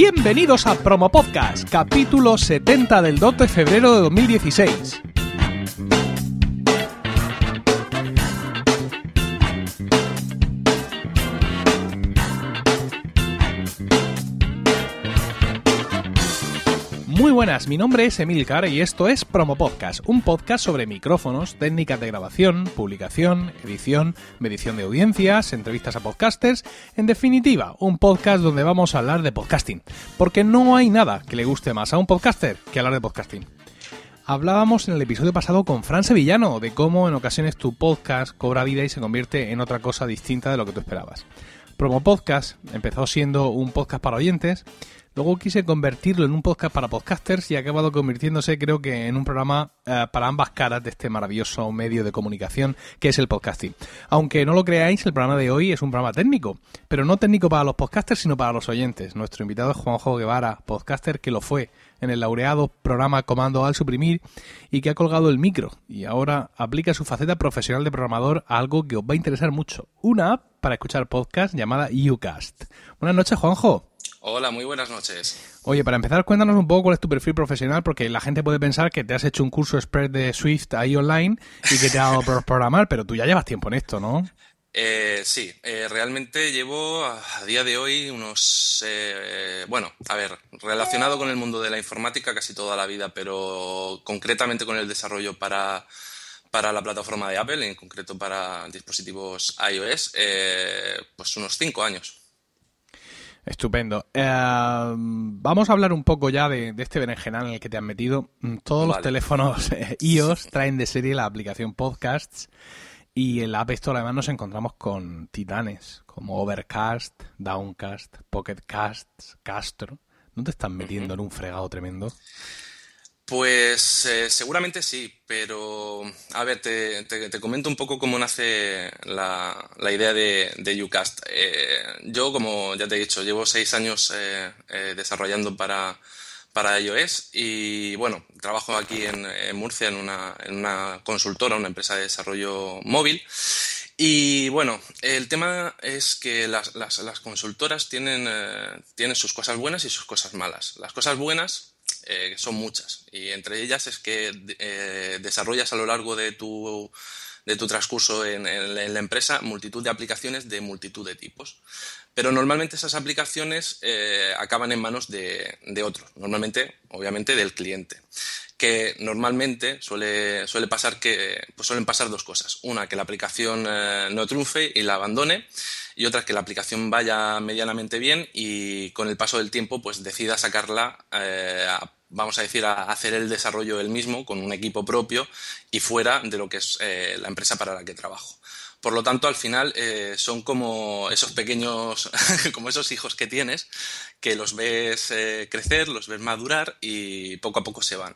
Bienvenidos a Promo Podcast, capítulo 70 del 2 de febrero de 2016. Buenas, mi nombre es Emilcar y esto es Promo Podcast, un podcast sobre micrófonos, técnicas de grabación, publicación, edición, medición de audiencias, entrevistas a podcasters, en definitiva, un podcast donde vamos a hablar de podcasting, porque no hay nada que le guste más a un podcaster que hablar de podcasting. Hablábamos en el episodio pasado con Fran Sevillano de cómo en ocasiones tu podcast cobra vida y se convierte en otra cosa distinta de lo que tú esperabas. Promo Podcast empezó siendo un podcast para oyentes Luego quise convertirlo en un podcast para podcasters y ha acabado convirtiéndose, creo que, en un programa eh, para ambas caras de este maravilloso medio de comunicación que es el podcasting. Aunque no lo creáis, el programa de hoy es un programa técnico, pero no técnico para los podcasters, sino para los oyentes. Nuestro invitado es Juanjo Guevara, podcaster que lo fue en el laureado programa Comando al Suprimir y que ha colgado el micro y ahora aplica su faceta profesional de programador a algo que os va a interesar mucho, una app para escuchar podcast llamada Ucast. Buenas noches, Juanjo. Hola, muy buenas noches. Oye, para empezar, cuéntanos un poco cuál es tu perfil profesional, porque la gente puede pensar que te has hecho un curso express de Swift ahí online y que te ha dado por programar, pero tú ya llevas tiempo en esto, ¿no? Eh, sí, eh, realmente llevo a día de hoy unos, eh, bueno, a ver, relacionado con el mundo de la informática casi toda la vida, pero concretamente con el desarrollo para, para la plataforma de Apple, en concreto para dispositivos iOS, pues unos cinco años. Estupendo. Eh, vamos a hablar un poco ya de, este berenjenal en el que te han metido. Mm, todos los teléfonos eh, iOS traen de serie la aplicación Podcasts y en la App Store además nos encontramos con titanes como Overcast, Downcast, Pocketcast, Castro. ¿No te están metiendo en un fregado tremendo? Pues eh, seguramente sí, pero a ver, te, comento un poco cómo nace la, idea de, de Ucast. Eh, yo, como ya te he dicho, llevo seis años eh, desarrollando para, para iOS y bueno, trabajo aquí en, Murcia en una, en una, consultora, una empresa de desarrollo móvil. Y bueno, el tema es que las, las, las consultoras tienen, tienen sus cosas buenas y sus cosas malas. Las cosas buenas eh, son muchas. Y entre ellas es que eh, desarrollas a lo largo de tu, de tu transcurso en, la empresa multitud de aplicaciones de multitud de tipos. Pero normalmente esas aplicaciones eh, acaban en manos de, de otro, normalmente, obviamente, del cliente que normalmente suele, suele pasar que pues suelen pasar dos cosas. Una, que la aplicación no triunfe y la abandone, y otra, que la aplicación vaya medianamente bien y con el paso del tiempo pues decida sacarla a vamos a decir, a hacer el desarrollo él mismo con un equipo propio y fuera de lo que es eh, la empresa para la que trabajo. Por lo tanto, al final eh, son como esos pequeños, como esos hijos que tienes, que los ves eh, crecer, los ves madurar y poco a poco se van.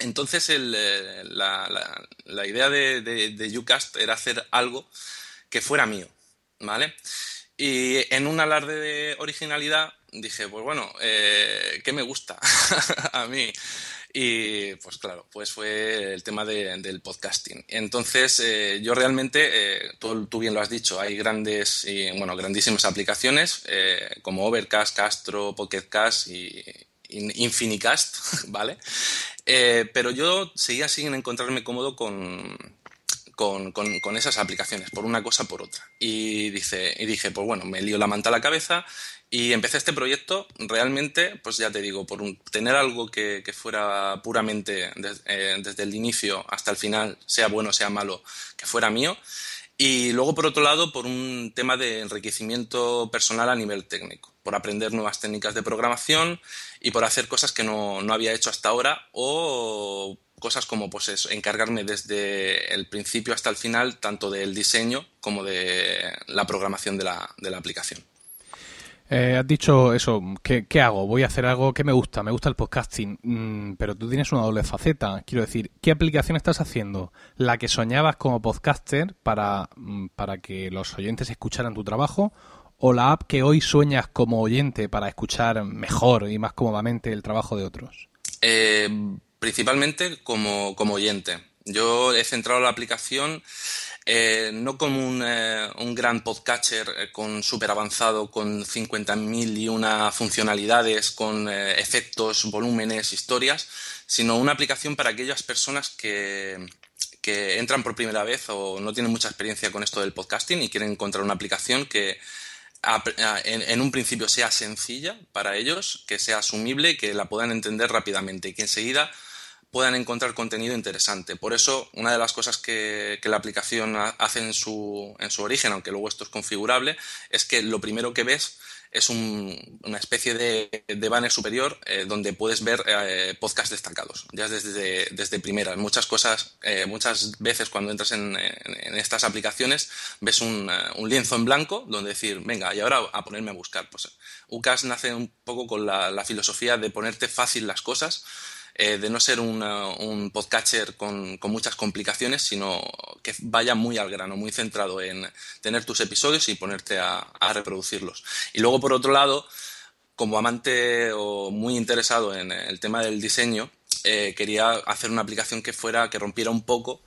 Entonces, la, idea de, de, Ucast era hacer algo que fuera mío, ¿vale? Y en un alarde de originalidad dije, pues bueno, eh, ¿qué me gusta a mí? Y pues claro, pues fue el tema del podcasting. Entonces, eh, yo realmente, eh, tú, bien lo has dicho, hay grandes y, bueno, grandísimas aplicaciones como Overcast, Castro, Pocketcast y Infinicast, ¿vale? pero yo seguía sin encontrarme cómodo con, con, esas aplicaciones, por una cosa por otra. Y, dice, y dije, pues bueno, me lío la manta a la cabeza y empecé este proyecto realmente, pues ya te digo, por tener algo que, fuera puramente eh, desde el inicio hasta el final, sea bueno, sea malo, que fuera mío. Y luego, por otro lado, por un tema de enriquecimiento personal a nivel técnico, por aprender nuevas técnicas de programación y por hacer cosas que no, no había hecho hasta ahora o cosas como pues eso, encargarme desde el principio hasta el final tanto del diseño como de la programación de la, de la aplicación. Eh, has dicho eso, ¿qué, ¿qué, hago? Voy a hacer algo que me gusta, me gusta el podcasting, mm, pero tú tienes una doble faceta. Quiero decir, ¿qué aplicación estás haciendo? ¿La que soñabas como podcaster para, mm, para que los oyentes escucharan tu trabajo? ¿O la app que hoy sueñas como oyente para escuchar mejor y más cómodamente el trabajo de otros? Eh, principalmente como, oyente. Yo he centrado la aplicación eh, no como un, un gran podcatcher con súper avanzado, con 50.000 y una funcionalidades, con efectos, volúmenes, historias, sino una aplicación para aquellas personas que, que entran por primera vez o no tienen mucha experiencia con esto del podcasting y quieren encontrar una aplicación que en, un principio sea sencilla para ellos, que sea asumible, que la puedan entender rápidamente y que enseguida puedan encontrar contenido interesante. Por eso, una de las cosas que, la aplicación hace en su, en su origen, aunque luego esto es configurable, es que lo primero que ves es una especie de, de, banner superior eh, donde puedes ver eh, podcasts destacados, ya desde, desde primeras. Muchas cosas, eh, muchas veces cuando entras en, estas aplicaciones ves un, lienzo en blanco donde decir, venga, y ahora a ponerme a buscar. Pues UCAS nace un poco con la filosofía de ponerte fácil las cosas eh, de no ser un podcatcher con, muchas complicaciones, sino que vaya muy al grano, muy centrado en tener tus episodios y ponerte a, reproducirlos. Y luego, por otro lado, como amante o muy interesado en el tema del diseño, eh, quería hacer una aplicación que fuera, que rompiera un poco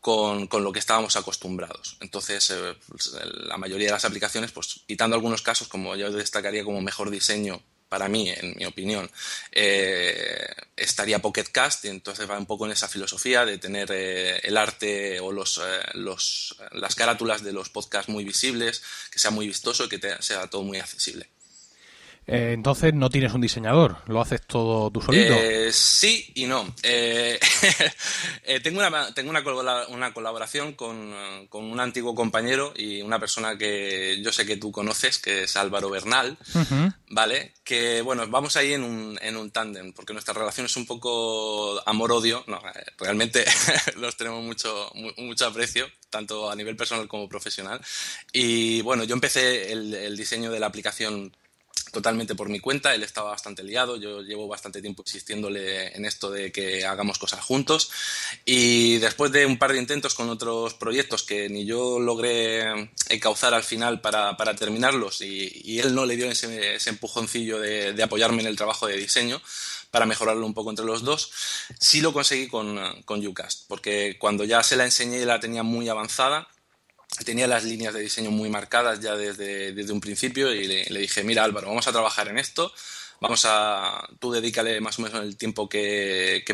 con, lo que estábamos acostumbrados. Entonces, eh, pues, la mayoría de las aplicaciones, pues quitando algunos casos, como yo destacaría como mejor diseño para mí, en mi opinión, eh, estaría Pocket Cast y entonces va un poco en esa filosofía de tener eh, el arte o los, eh, los, las carátulas de los podcasts muy visibles, que sea muy vistoso y que sea todo muy accesible. Eh, entonces no tienes un diseñador, lo haces todo tú solito. Eh, sí y no. Eh, tengo una, tengo una, una colaboración con, un antiguo compañero y una persona que yo sé que tú conoces, que es Álvaro Bernal, ¿vale? Que bueno, vamos ahí en un, en un tándem, porque nuestra relación es un poco amor-odio. No, realmente los tenemos mucho, mucho aprecio, tanto a nivel personal como profesional. Y bueno, yo empecé el, el diseño de la aplicación totalmente por mi cuenta, él estaba bastante liado, yo llevo bastante tiempo insistiéndole en esto de que hagamos cosas juntos y después de un par de intentos con otros proyectos que ni yo logré encauzar al final para, terminarlos y, él no le dio ese, empujoncillo de, apoyarme en el trabajo de diseño, para mejorarlo un poco entre los dos. Sí lo conseguí con, con Ucast, porque cuando ya se la enseñé y la tenía muy avanzada, tenía las líneas de diseño muy marcadas ya desde, desde un principio y le, dije, mira Álvaro, vamos a trabajar en esto, vamos a, tú dedícale más o menos el tiempo que,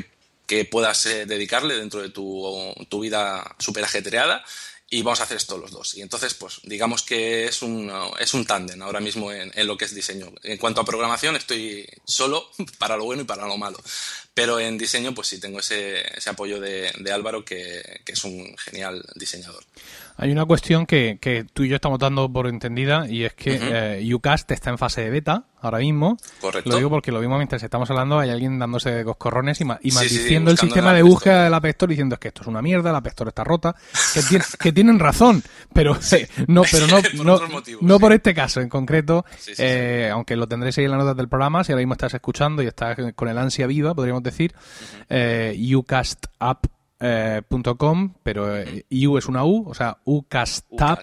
que, puedas eh, dedicarle dentro de tu, tu vida súper ajetreada y vamos a hacer esto los dos. Y entonces, pues digamos que es un, es un tándem ahora mismo en, en, lo que es diseño. En cuanto a programación, estoy solo para lo bueno y para lo malo. Pero en diseño, pues sí, tengo ese, ese apoyo de, de Álvaro, que, que, es un genial diseñador. Hay una cuestión que, que, tú y yo estamos dando por entendida y es que eh, UCAST está en fase de beta ahora mismo. Correcto. Lo digo porque lo mismo mientras estamos hablando hay alguien dándose coscorrones y, y maldiciendo el sistema de búsqueda del App Store diciendo es que esto es una mierda, la App Store está rota, que, que tienen razón, pero no, pero no, no, no por este caso en concreto, eh, aunque lo tendréis ahí en las notas del programa, si ahora mismo estás escuchando y estás con el ansia viva, podríamos decir, eh, UCAST App eh, .com, pero eh, U es una U, o sea, ucastap,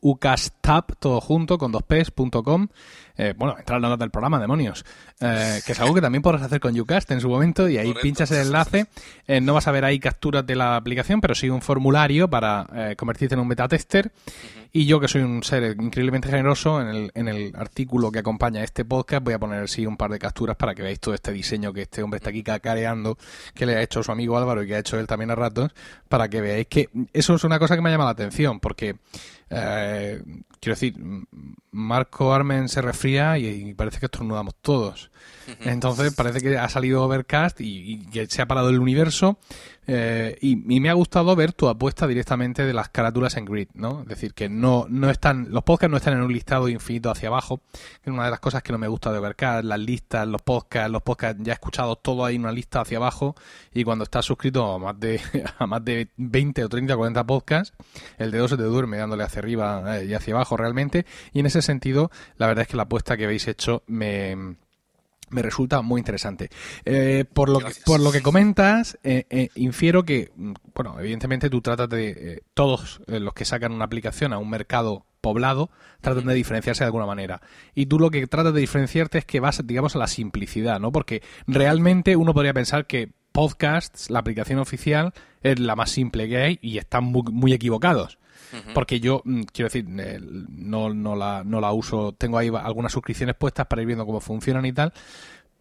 ucastap, todo junto, con dos P's.com. Eh, bueno, entrar en la nota del programa, demonios. Eh, que es algo que también podrás hacer con Ucast en su momento y ahí pinchas el enlace. Eh, no vas a ver ahí capturas de la aplicación, pero sí un formulario para convertirte en un beta tester. Y yo, que soy un ser increíblemente generoso, en el, en el artículo que acompaña este podcast voy a poner sí un par de capturas para que veáis todo este diseño que este hombre está aquí cacareando, que le ha hecho su amigo Álvaro y que ha hecho él también a ratos, para que veáis que eso es una cosa que me ha llamado la atención, porque eh, quiero decir, Marco Armen se resfría y, parece que estornudamos todos. Entonces parece que ha salido Overcast y, y, que se ha parado el universo eh, y, me ha gustado ver tu apuesta directamente de las carátulas en grid, ¿no? Es decir, que no, no están, los podcasts no están en un listado infinito hacia abajo, que es una de las cosas que no me gusta de Overcast, las listas, los podcasts, los podcasts ya he escuchado todo ahí en una lista hacia abajo y cuando estás suscrito a más de, a más de 20 o 30 o 40 podcasts, el dedo se te duerme dándole hacia arriba eh, y hacia abajo realmente y en ese sentido la verdad es que la apuesta que habéis hecho me me resulta muy interesante. Eh, por, lo que, por lo que comentas, eh, eh, infiero que, mm, bueno, evidentemente tú tratas de, todos los que sacan una aplicación a un mercado poblado, tratan de diferenciarse de alguna manera. Y tú lo que tratas de diferenciarte es que vas, digamos, a la simplicidad, ¿no? Porque realmente uno podría pensar que podcasts, la aplicación oficial, es la más simple que hay y están muy, equivocados. Porque yo, mm, quiero decir, no, no, la, no la uso, tengo ahí algunas suscripciones puestas para ir viendo cómo funcionan y tal,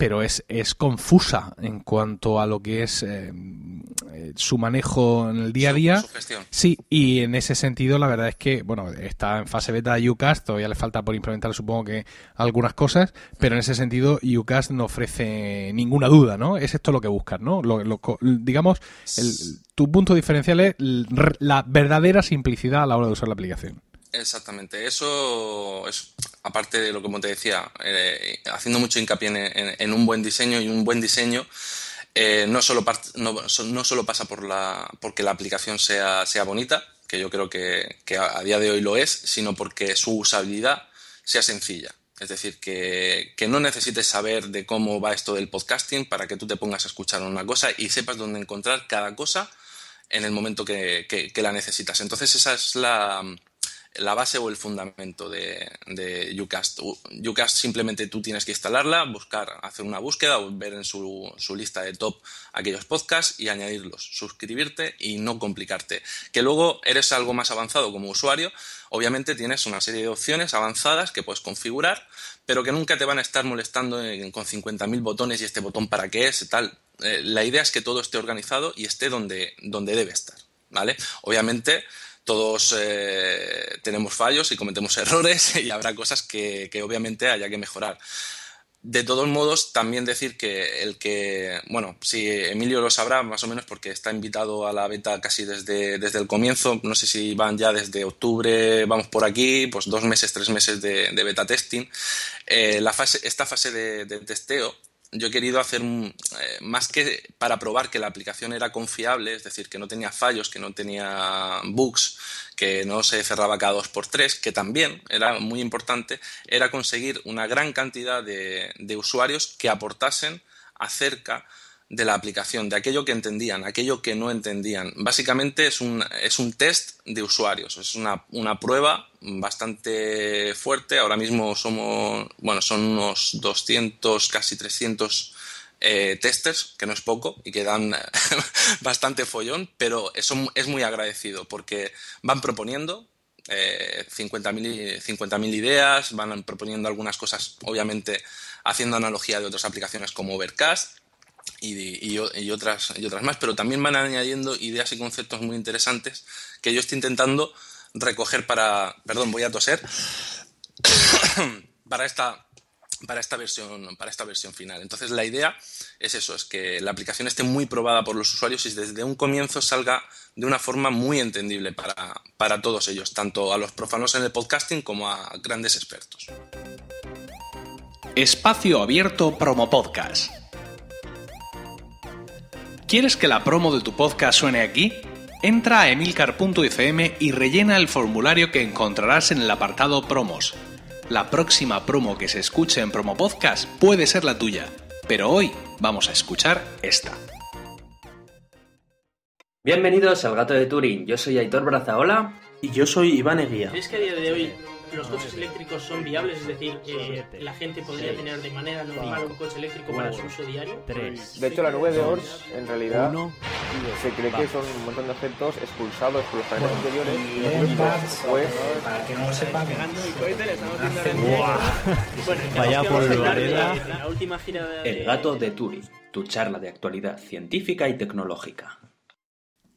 pero es, es confusa en cuanto a lo que es eh, eh, su manejo en el día a día. sí, y en ese sentido la verdad es que, bueno, está en fase beta de Ucast, todavía le falta por implementar supongo que algunas cosas, pero en ese sentido Ucast no ofrece ninguna duda, ¿no? Es esto lo que buscas, ¿no? digamos, tu punto diferencial es la verdadera simplicidad a la hora de usar la aplicación. Exactamente, eso es aparte de lo que te decía, eh, haciendo mucho hincapié en, un buen diseño y un buen diseño eh, no, solo no, no, solo pasa por la, porque la aplicación sea, sea bonita, que yo creo que, a día de hoy lo es, sino porque su usabilidad sea sencilla. Es decir, que, no necesites saber de cómo va esto del podcasting para que tú te pongas a escuchar una cosa y sepas dónde encontrar cada cosa en el momento que la necesitas. Entonces esa es la, la base o el fundamento de, de Ucast. Ucast simplemente tú tienes que instalarla, buscar, hacer una búsqueda o ver en su, lista de top aquellos podcasts y añadirlos, suscribirte y no complicarte. Que luego eres algo más avanzado como usuario, obviamente tienes una serie de opciones avanzadas que puedes configurar, pero que nunca te van a estar molestando con 50.000 botones y este botón para qué es, tal. Eh, la idea es que todo esté organizado y esté donde, donde debe estar. ¿Vale? Obviamente, todos eh, tenemos fallos y cometemos errores y habrá cosas que, obviamente haya que mejorar. De todos modos, también decir que el que, bueno, si Emilio lo sabrá más o menos porque está invitado a la beta casi desde, desde el comienzo, no sé si van ya desde octubre, vamos por aquí, pues dos meses, tres meses de, beta testing. Eh, la fase, esta fase de, de testeo yo he querido hacer eh, más que para probar que la aplicación era confiable, es decir, que no tenía fallos, que no tenía bugs, que no se cerraba cada dos por tres, que también era muy importante, era conseguir una gran cantidad de, de usuarios que aportasen acerca de la aplicación, de aquello que entendían, aquello que no entendían. Básicamente es un, es un test de usuarios, es una, una, prueba bastante fuerte. Ahora mismo somos, bueno, son unos 200, casi 300 eh, testers, que no es poco y que dan bastante follón, pero eso es muy agradecido porque van proponiendo, eh, 50.000 ideas, van proponiendo algunas cosas, obviamente haciendo analogía de otras aplicaciones como Overcast y, otras, y otras más, pero también van añadiendo ideas y conceptos muy interesantes que yo estoy intentando recoger para, perdón, voy a toser, para esta, para esta versión, para esta versión final. Entonces la idea es eso, es que la aplicación esté muy probada por los usuarios y desde un comienzo salga de una forma muy entendible para, para todos ellos, tanto a los profanos en el podcasting como a grandes expertos. Espacio abierto promo podcast. ¿Quieres que la promo de tu podcast suene aquí? Entra a emilcar.fm y rellena el formulario que encontrarás en el apartado Promos. La próxima promo que se escuche en Promo Podcast puede ser la tuya, pero hoy vamos a escuchar esta. Bienvenidos al Gato de Turing. Yo soy Aitor Brazaola. Y yo soy Iván Eguía. ¿Es que a día de hoy los coches eléctricos son viables, es decir, que la gente podría tener de manera normal un coche eléctrico para su uso diario. De hecho, la nube de Ors, en realidad, se cree que son un montón de objetos expulsados por los paneles anteriores. y pues, para que no lo sepan, Vaya por la última gira de... El gato de Turing, tu charla de actualidad científica y tecnológica.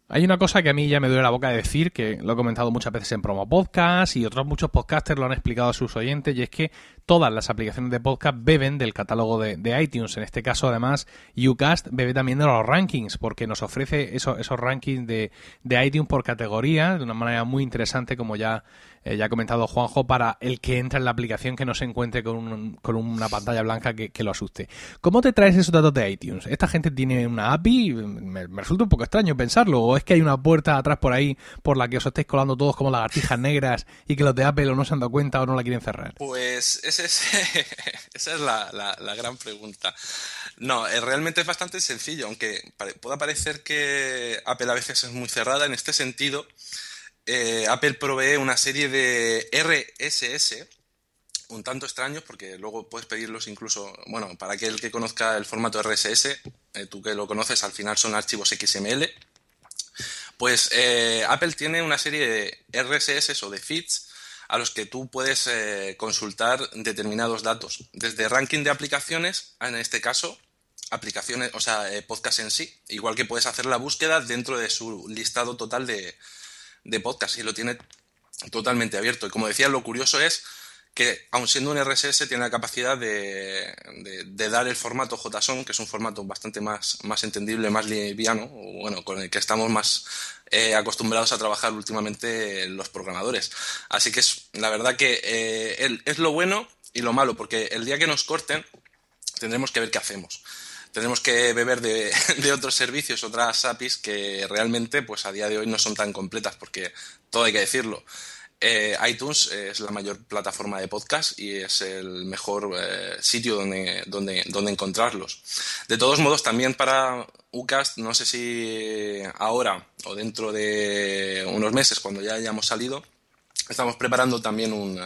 Hay una cosa que a mí ya me duele la boca de decir, que lo he comentado muchas veces en promo podcast y otros muchos podcasters lo han explicado a sus oyentes, y es que todas las aplicaciones de podcast beben del catálogo de, iTunes. En este caso, además, Ucast bebe también de los rankings, porque nos ofrece esos, esos rankings de, de iTunes por categoría de una manera muy interesante, como ya eh, ya ha comentado Juanjo, para el que entra en la aplicación que no se encuentre con, con una pantalla blanca que, lo asuste. ¿Cómo te traes esos datos de iTunes? ¿Esta gente tiene una API? Me, resulta un poco extraño pensarlo. ¿O es que hay una puerta atrás por ahí por la que os estáis colando todos como lagartijas negras y que los de Apple o no se han dado cuenta o no la quieren cerrar? Pues ese es, esa es la, la, gran pregunta. No, eh, realmente es bastante sencillo, aunque pueda parecer que Apple a veces es muy cerrada en este sentido. Eh, Apple provee una serie de RSS un tanto extraños porque luego puedes pedirlos incluso, bueno, para aquel que conozca el formato RSS, eh, tú que lo conoces, al final son archivos XML. Pues eh, Apple tiene una serie de RSS o de feeds a los que tú puedes consultar determinados datos, desde ranking de aplicaciones, en este caso, aplicaciones, o sea, podcast en sí, igual que puedes hacer la búsqueda dentro de su listado total de, de podcast y lo tiene totalmente abierto. Y como decía, lo curioso es que, aun siendo un RSS, tiene la capacidad de, dar el formato JSON, que es un formato bastante más, más entendible, más liviano, bueno, con el que estamos más eh, acostumbrados a trabajar últimamente los programadores. Así que es la verdad que eh, es lo bueno y lo malo, porque el día que nos corten, tendremos que ver qué hacemos tendremos que beber de, de, otros servicios, otras APIs que realmente pues a día de hoy no son tan completas porque todo hay que decirlo. Eh, iTunes es la mayor plataforma de podcast y es el mejor eh, sitio donde, donde, donde encontrarlos. De todos modos, también para UCAST, no sé si ahora o dentro de unos meses, cuando ya hayamos salido, estamos preparando también un,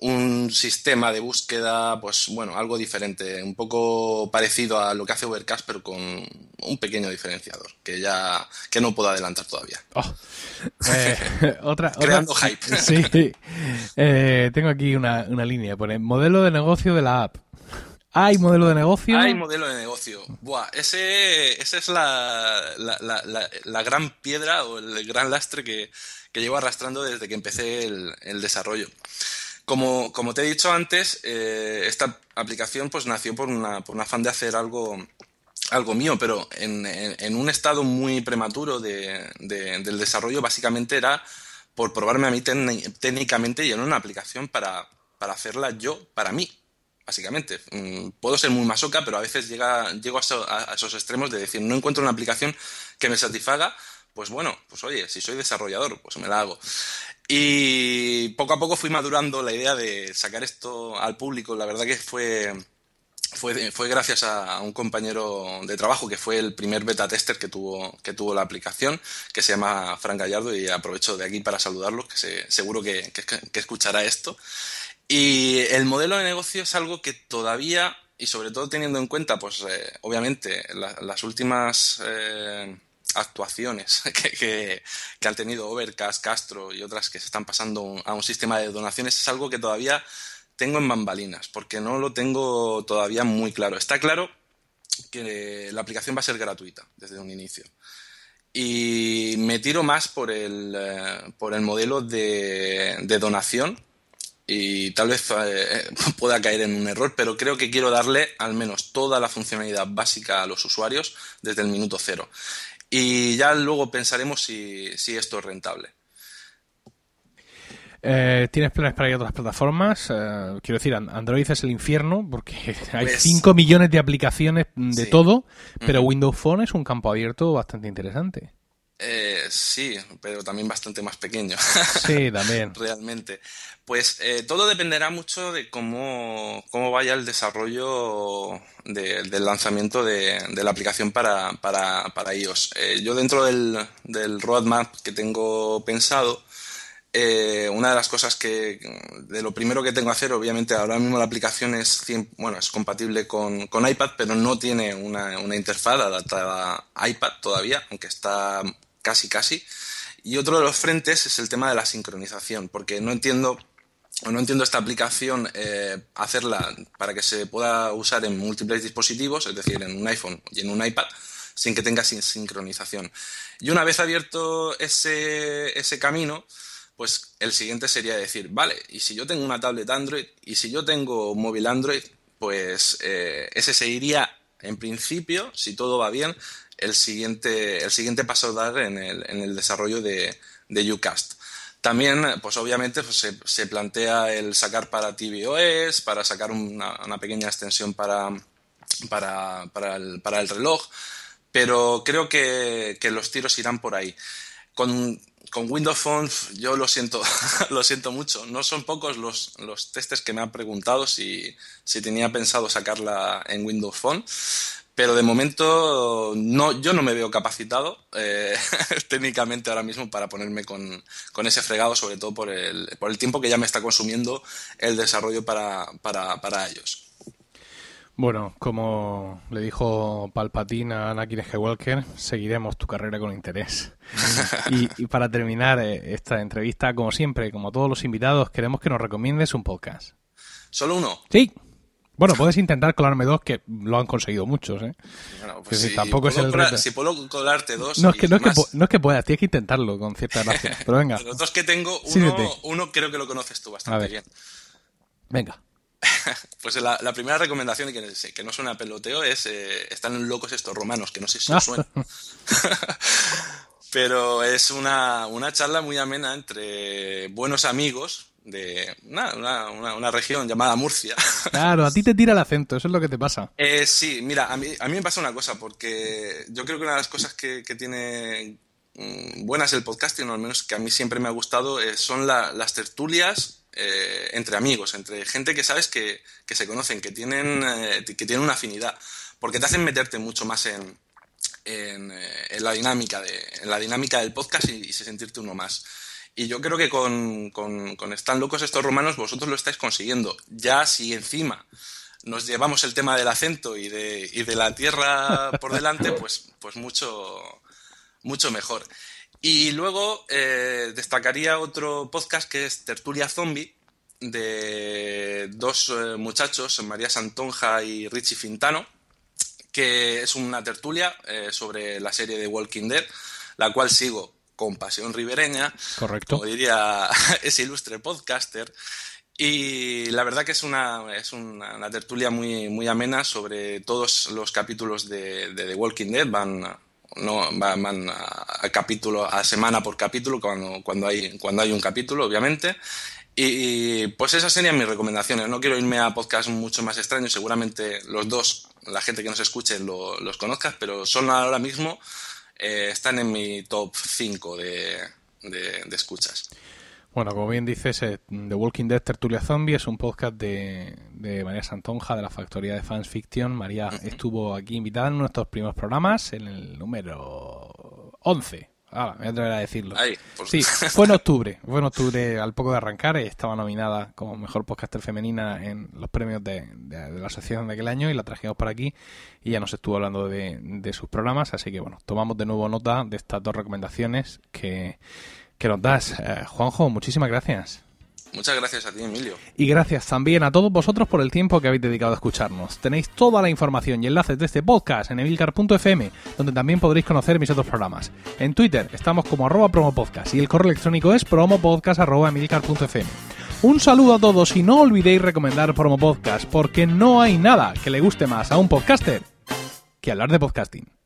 un sistema de búsqueda, pues bueno, algo diferente, un poco parecido a lo que hace Overcast, pero con un pequeño diferenciador, que ya que no puedo adelantar todavía. Oh. Eh, otra, Creando hype. Sí, eh, tengo aquí una, una línea, pone modelo de negocio de la app. ¿Hay modelo de negocio? Hay modelo de negocio. Buah, ese, esa es la, la, la, la, gran piedra o el gran lastre que, que llevo arrastrando desde que empecé el, el desarrollo. Como, te he dicho antes, eh, esta aplicación pues nació por, una, por un afán de hacer algo, algo mío, pero en, en, un estado muy prematuro de, del desarrollo, básicamente era por probarme a mí técnicamente y en una aplicación para, para hacerla yo, para mí, básicamente. Mm, puedo ser muy masoca, pero a veces llega, llego a, a, esos extremos de decir, no encuentro una aplicación que me satisfaga, pues bueno, pues oye, si soy desarrollador, pues me la hago. Y poco a poco fui madurando la idea de sacar esto al público. La verdad que fue, fue, fue gracias a, un compañero de trabajo que fue el primer beta tester que tuvo, que tuvo la aplicación, que se llama Frank Gallardo, y aprovecho de aquí para saludarlo, que seguro que, que, escuchará esto. Y el modelo de negocio es algo que todavía, y sobre todo teniendo en cuenta, pues eh, obviamente, las últimas... Eh, actuaciones que, han tenido Overcast, Castro y otras que se están pasando a un sistema de donaciones es algo que todavía tengo en bambalinas, porque no lo tengo todavía muy claro. Está claro que la aplicación va a ser gratuita desde un inicio. Y me tiro más por el, eh, por el modelo de, donación y tal vez eh, pueda caer en un error, pero creo que quiero darle al menos toda la funcionalidad básica a los usuarios desde el minuto cero y ya luego pensaremos si, esto es rentable. Eh, ¿Tienes planes para ir a otras plataformas? Eh, quiero decir, Android es el infierno porque hay 5 pues millones de aplicaciones de todo, pero Windows Phone es un campo abierto bastante interesante. Eh, sí, pero también bastante más pequeño. Sí, también. Realmente. Pues eh, todo dependerá mucho de cómo, cómo vaya el desarrollo del lanzamiento de, la aplicación para, para, para iOS. Eh, yo dentro del, del, roadmap que tengo pensado, una de las cosas que, de lo primero que tengo que hacer, obviamente ahora mismo la aplicación es, bueno, es compatible con, con iPad, pero no tiene una, una interfaz adaptada a iPad todavía, aunque está casi casi. Y otro de los frentes es el tema de la sincronización, porque no entiendo no entiendo esta aplicación eh, hacerla para que se pueda usar en múltiples dispositivos, es decir, en un iPhone y en un iPad, sin que tenga sincronización. Y una vez abierto ese, ese camino, pues el siguiente sería decir, vale, y si yo tengo una tablet Android y si yo tengo un móvil Android, pues eh, ese seguiría en principio, si todo va bien, el siguiente, el siguiente paso a dar en el, en el desarrollo de, de UCAST. También, pues obviamente, pues, se, plantea el sacar para tvOS, para sacar una, pequeña extensión para, para, para, el, para, el, reloj, pero creo que, que, los tiros irán por ahí. Con, con Windows Phone, yo lo siento, lo siento mucho. No son pocos los, los testes que me han preguntado si, si tenía pensado sacarla en Windows Phone pero de momento no, yo no me veo capacitado eh, técnicamente ahora mismo para ponerme con, con, ese fregado, sobre todo por el, por el tiempo que ya me está consumiendo el desarrollo para, para, para ellos. Bueno, como le dijo Palpatine a Anakin Skywalker, seguiremos tu carrera con interés. y, para terminar eh, esta entrevista, como siempre, como todos los invitados, queremos que nos recomiendes un podcast. ¿Solo uno? Sí. Bueno, puedes intentar colarme dos, que lo han conseguido muchos, ¿eh? Bueno, pues si, tampoco es el si puedo colarte dos. No es, que, no, es que, no es que puedas, tienes que intentarlo con cierta gracia. Pero venga. los dos que tengo, uno, uno creo que lo conoces tú bastante bien. Venga. pues la, primera recomendación, que, que no suena peloteo, es eh, están locos estos romanos, que no sé si os suena. Pero es una, una, charla muy amena entre buenos amigos de una, una, región llamada Murcia. Claro, a ti te tira el acento, eso es lo que te pasa. Eh, sí, mira, a mí, a mí me pasa una cosa, porque yo creo que una de las cosas que, que tiene mm, buenas el podcasting, o al menos que a mí siempre me ha gustado, eh, son las tertulias eh, entre amigos, entre gente que sabes que, se conocen, que tienen, eh, que tienen una afinidad, porque te hacen meterte mucho más en, en, eh, la, dinámica de, en la dinámica del podcast y, sentirte uno más. Y yo creo que con, con, con, Están locos estos romanos vosotros lo estáis consiguiendo. Ya si encima nos llevamos el tema del acento y de, y de la tierra por delante, pues, pues mucho, mucho mejor. Y luego eh, destacaría otro podcast que es Tertulia Zombie, de dos eh, muchachos, María Santonja y Richie Fintano, que es una tertulia eh, sobre la serie de Walking Dead, la cual sigo con pasión ribereña. Correcto. Como diría ese ilustre podcaster. Y la verdad que es una, es una, tertulia muy, muy amena sobre todos los capítulos de, de The Walking Dead. Van no van a, capítulo a semana por capítulo cuando, cuando hay cuando hay un capítulo obviamente y, pues esas serían mis recomendaciones no quiero irme a podcasts mucho más extraños seguramente los dos la gente que nos escuche los conozca pero son ahora mismo eh, están en mi top 5 de, de escuchas bueno, como bien dices, eh, The Walking Dead Tertulia Zombie es un podcast de, María Santonja de la Factoría de Fans Fiction. María estuvo aquí invitada en nuestros primeros programas, en el número 11. Ah, me voy a atrever a decirlo. Sí, fue en octubre. Fue en octubre al poco de arrancar. Estaba nominada como mejor podcaster femenina en los premios de, la asociación de aquel año y la trajimos por aquí. Y ya nos estuvo hablando de, de sus programas. Así que bueno, tomamos de nuevo nota de estas dos recomendaciones que que nos das. Eh, Juanjo, muchísimas gracias. Muchas gracias a ti, Emilio. Y gracias también a todos vosotros por el tiempo que habéis dedicado a escucharnos. Tenéis toda la información y enlaces de este podcast en emilcar.fm, donde también podréis conocer mis otros programas. En Twitter estamos como arroba promopodcast y el correo electrónico es promopodcast.emilcar.fm. Un saludo a todos y no olvidéis recomendar Promopodcast, porque no hay nada que le guste más a un podcaster que hablar de podcasting.